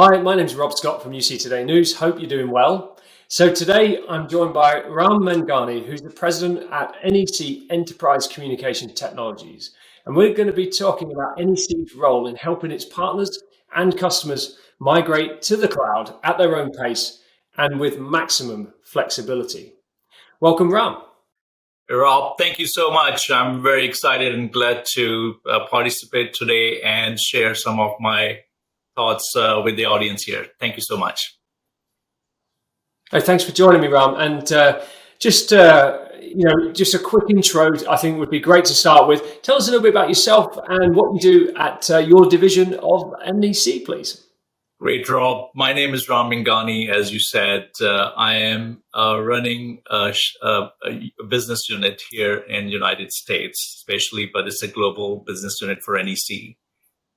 Hi, my name is Rob Scott from UC Today News. Hope you're doing well. So today I'm joined by Ram Menghani, who's the president at NEC Enterprise Communication Technologies. And we're going to be talking about NEC's role in helping its partners and customers migrate to the cloud at their own pace and with maximum flexibility. Welcome, Ram. Rob, thank you so much. I'm very excited and glad to uh, participate today and share some of my thoughts uh, with the audience here. Thank you so much. Hey, thanks for joining me, Ram. And uh, just uh, you know, just a quick intro. I think would be great to start with. Tell us a little bit about yourself and what you do at uh, your division of NEC, please. Great, Rob. My name is Ram Menghani. As you said, uh, I am uh, running a, a, a, business unit here in United States, especially, but it's a global business unit for NEC.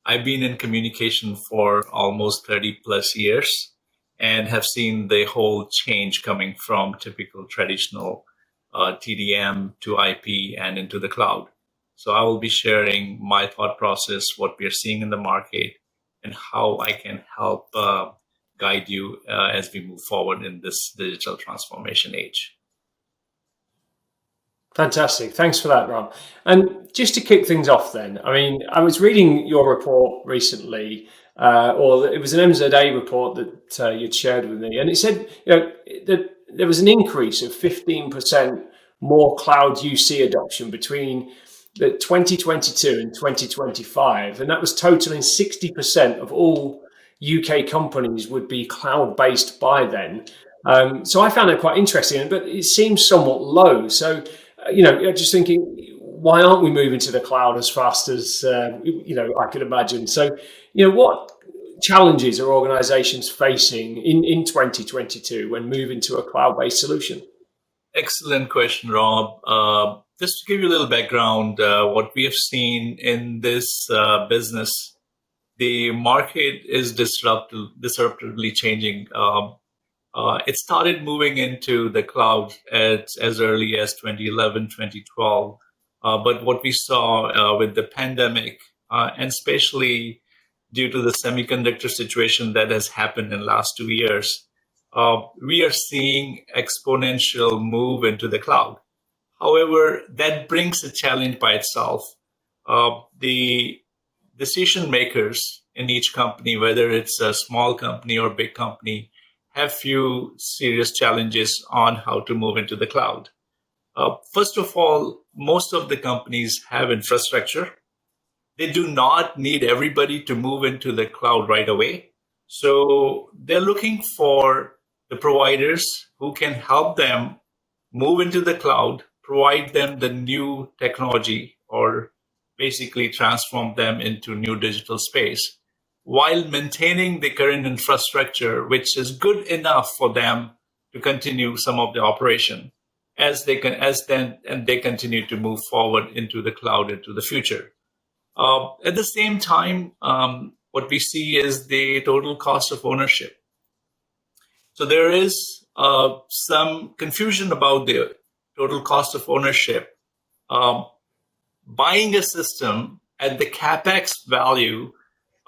I've been in communication for almost 30 plus years and have seen the whole change coming from typical traditional uh, TDM to IP and into the cloud. So I will be sharing my thought process, what we are seeing in the market, and how I can help uh, guide you uh, as we move forward in this digital transformation age. Fantastic. Thanks for that, Ram. And just to kick things off, then, I mean, I was reading your report recently, uh, or it was an MZA report that uh, you'd shared with me, and it said, you know, that there was an increase of 15% more cloud UC adoption between the 2022 and 2025, and that was totaling 60% of all UK companies would be cloud based by then. Um, so I found it quite interesting, but it seems somewhat low. So you know, just thinking, why aren't we moving to the cloud as fast as uh, you know I could imagine? So, you know, what challenges are organizations facing in, in 2022 when moving to a cloud-based solution? Excellent question, Rob. Uh, just to give you a little background, uh, what we have seen in this uh, business, the market is disruptive, disruptively changing. Um, uh, it started moving into the cloud at, as early as 2011, 2012. Uh, but what we saw uh, with the pandemic, uh, and especially due to the semiconductor situation that has happened in the last two years, uh, we are seeing exponential move into the cloud. However, that brings a challenge by itself. Uh, the decision makers in each company, whether it's a small company or big company, have few serious challenges on how to move into the cloud. Uh, first of all, most of the companies have infrastructure. They do not need everybody to move into the cloud right away. So they're looking for the providers who can help them move into the cloud, provide them the new technology, or basically transform them into new digital space while maintaining the current infrastructure, which is good enough for them to continue some of the operation as they can as then and they continue to move forward into the cloud into the future. Uh, at the same time, um, what we see is the total cost of ownership. So there is uh, some confusion about the total cost of ownership. Um, buying a system at the capex value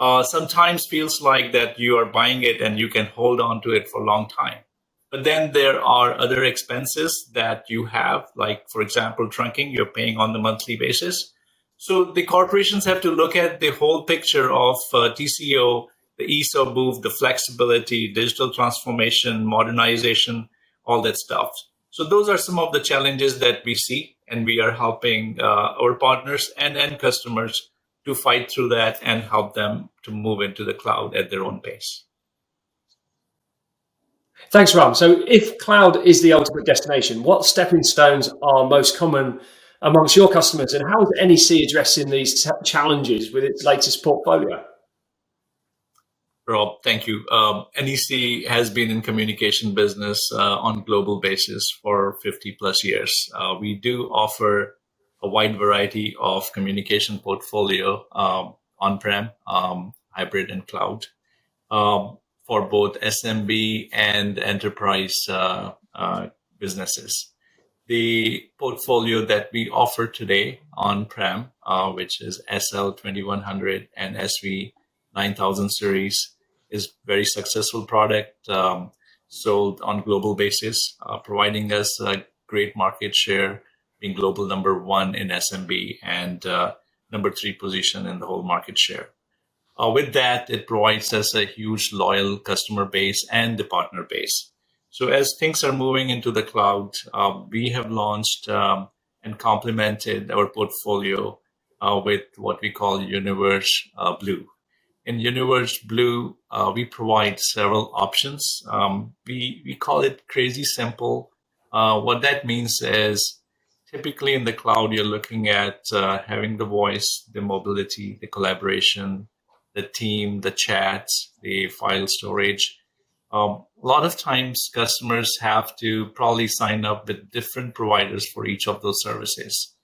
uh, sometimes feels like that you are buying it and you can hold on to it for a long time. But then there are other expenses that you have, like, for example, trunking, you're paying on the monthly basis. So the corporations have to look at the whole picture of uh, TCO, the ease of move, the flexibility, digital transformation, modernization, all that stuff. So those are some of the challenges that we see, and we are helping uh, our partners and end customers to fight through that and help them to move into the cloud at their own pace. Thanks, Ram. So, if cloud is the ultimate destination, what stepping stones are most common amongst your customers, and how is NEC addressing these t- challenges with its latest portfolio? Rob, thank you. Um, NEC has been in communication business uh, on global basis for 50 plus years. Uh, we do offer a wide variety of communication portfolio um, on-prem, um, hybrid, and cloud um, for both SMB and enterprise uh, uh, businesses. The portfolio that we offer today on-prem, uh, which is SL2100 and SV9000 series, is very successful product um, sold on global basis, uh, providing us a great market share, being global number one in SMB and uh, number three position in the whole market share. Uh, with that, it provides us a huge loyal customer base and the partner base. So as things are moving into the cloud, uh, we have launched um, and complemented our portfolio uh, with what we call Univerge uh, Blue. In Univerge Blue, uh, we provide several options. Um, we, we call it crazy simple. Uh, what that means is typically in the cloud, you're looking at uh, having the voice, the mobility, the collaboration, the team, the chat, the file storage. Um, a lot of times customers have to probably sign up with different providers for each of those services.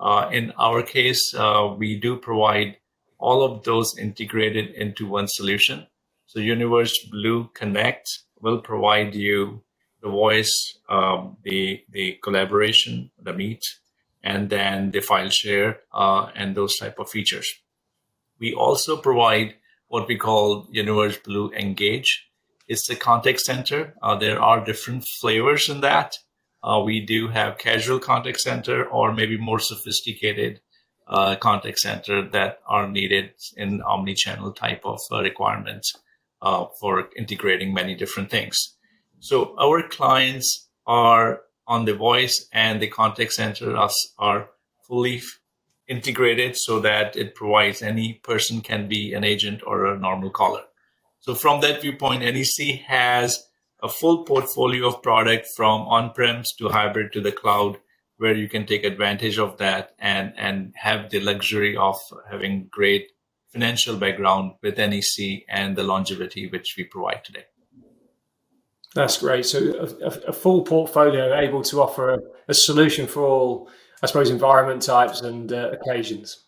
Uh, in our case, uh, we do provide all of those integrated into one solution. So Univerge Blue Connect will provide you the voice, um, the the collaboration, the meet, and then the file share uh, and those type of features. We also provide what we call Univerge Blue Engage. It's the contact center. Uh, there are different flavors in that. Uh, we do have casual contact center or maybe more sophisticated uh, contact center that are needed in omni-channel type of uh, requirements uh, for integrating many different things. So our clients are on the voice and the contact center are, are fully integrated so that it provides any person can be an agent or a normal caller. So from that viewpoint, NEC has a full portfolio of product from on-premise to hybrid to the cloud where you can take advantage of that and and have the luxury of having great financial background with NEC and the longevity which we provide today. That's great. So a, a full portfolio able to offer a, a, solution for all, I suppose, environment types and uh, occasions.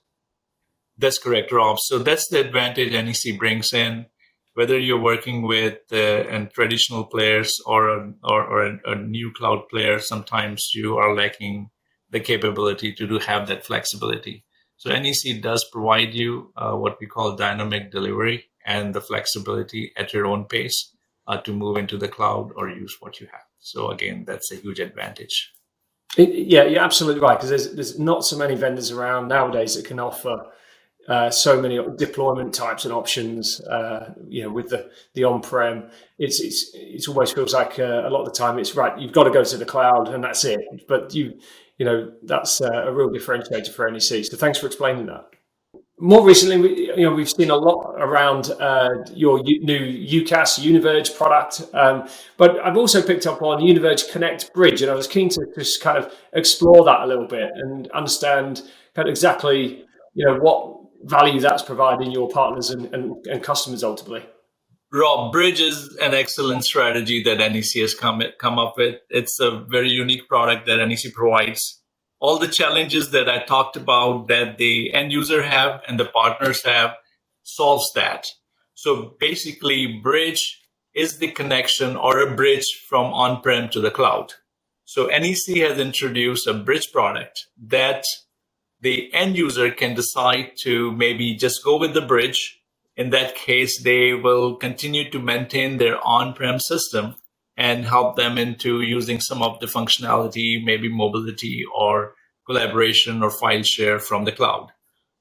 That's correct, Rob. So that's the advantage NEC brings in whether you're working with uh, and traditional players or a, or, or a, a, new cloud player, sometimes you are lacking the capability to do have that flexibility. So NEC does provide you uh, what we call dynamic delivery and the flexibility at your own pace uh, to move into the cloud or use what you have. So again, that's a huge advantage. Yeah, you're absolutely right because there's there's not so many vendors around nowadays that can offer uh, so many deployment types and options. Uh, you know, with the the on-prem, it's it's it almost feels like uh, a lot of the time it's right. You've got to go to the cloud and that's it. But you you know that's uh, a real differentiator for NEC. So thanks for explaining that. More recently, we, you know, we've seen a lot around uh, your U- new UCaaS Univerge product, um, but I've also picked up on Univerge Connect Bridge, and I was keen to just kind of explore that a little bit and understand kind of exactly, you know, what value that's providing your partners and, and, and customers ultimately. Rob, Bridge is an excellent strategy that NEC has come, come up with. It's a very unique product that NEC provides. All the challenges that I talked about that the end user have and the partners have solves that. So basically, Bridge is the connection or a bridge from on-prem to the cloud. So NEC has introduced a bridge product that the end user can decide to maybe just go with the bridge. In that case, they will continue to maintain their on-prem system and help them into using some of the functionality, maybe mobility or collaboration or file share from the cloud.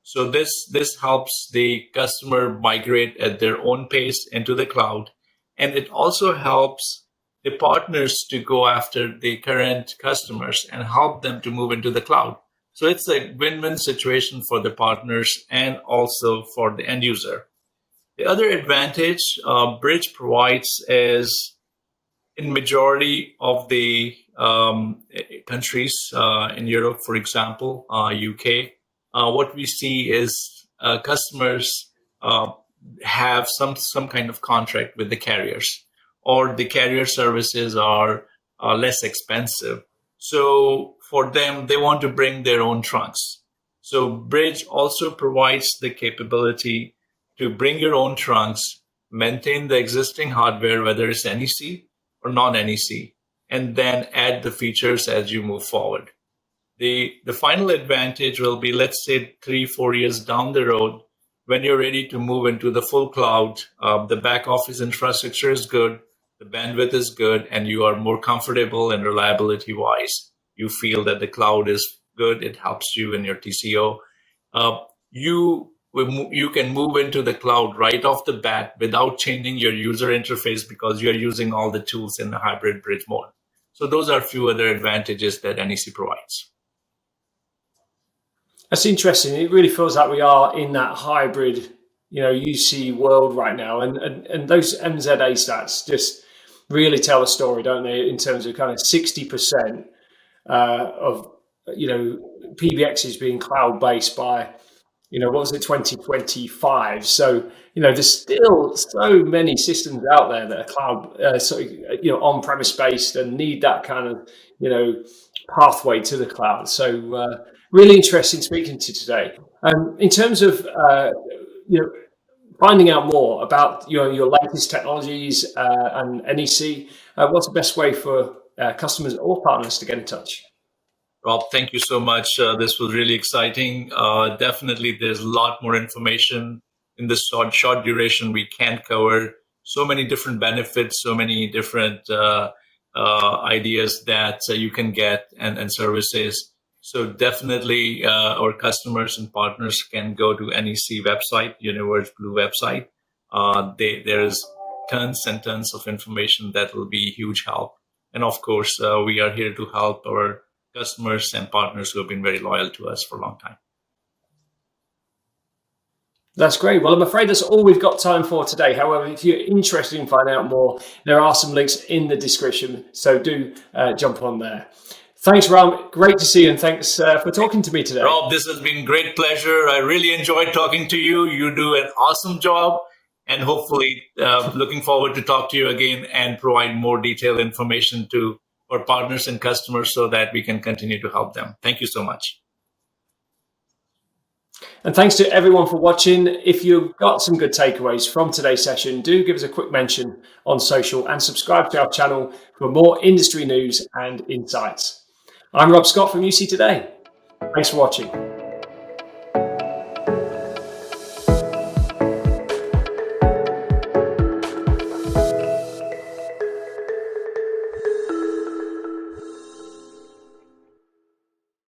So this, this helps the customer migrate at their own pace into the cloud. And it also helps the partners to go after the current customers and help them to move into the cloud. So it's a win-win situation for the partners and also for the end user. The other advantage uh, Bridge provides is in majority of the um, countries uh, in Europe, for example, uh, UK, uh, what we see is uh, customers uh, have some some kind of contract with the carriers, or the carrier services are less expensive. So for them, they want to bring their own trunks. So Bridge also provides the capability to bring your own trunks, maintain the existing hardware, whether it's NEC or non-NEC, and then add the features as you move forward. The, the final advantage will be, let's say three, four years down the road, when you're ready to move into the full cloud, uh, the back office infrastructure is good, the bandwidth is good, and you are more comfortable and reliability wise. You feel that the cloud is good. It helps you in your TCO. Uh, you you can move into the cloud right off the bat without changing your user interface because you're using all the tools in the hybrid bridge mode. So those are a few other advantages that NEC provides. That's interesting. It really feels like we are in that hybrid, you know, UC world right now, and and, and those MZA stats just really tell a story, don't they? In terms of kind of sixty percent uh, of you know PBXs being cloud based by you know what was it 2025 so you know there's still so many systems out there that are cloud uh, so you know on premise based and need that kind of you know pathway to the cloud so uh, really interesting speaking to today. Um, in terms of uh, you know finding out more about your your latest technologies uh, and NEC, uh, what's the best way for uh, customers or partners to get in touch? Rob, thank you so much. Uh, this was really exciting. Uh, definitely, there's a lot more information in this short short duration. We can't cover so many different benefits, so many different ideas that you can get and, and services. So definitely, uh, our customers and partners can go to NEC website, Univerge Blue website. Uh, they, there's tons and tons of information that will be huge help. And of course, uh, we are here to help our customers and partners who have been very loyal to us for a long time. That's great. Well, I'm afraid that's all we've got time for today. However, if you're interested in finding out more, there are some links in the description. So do uh, jump on there. Thanks, Ram. Great to see you, and thanks uh, for talking to me today. Rob, this has been great pleasure. I really enjoyed talking to you. You do an awesome job, and hopefully, uh, looking forward to talk to you again and provide more detailed information to our partners and customers so that we can continue to help them. Thank you so much. And thanks to everyone for watching. If you've got some good takeaways from today's session, do give us a quick mention on social and subscribe to our channel for more industry news and insights. I'm Rob Scott from UC Today. Thanks for watching.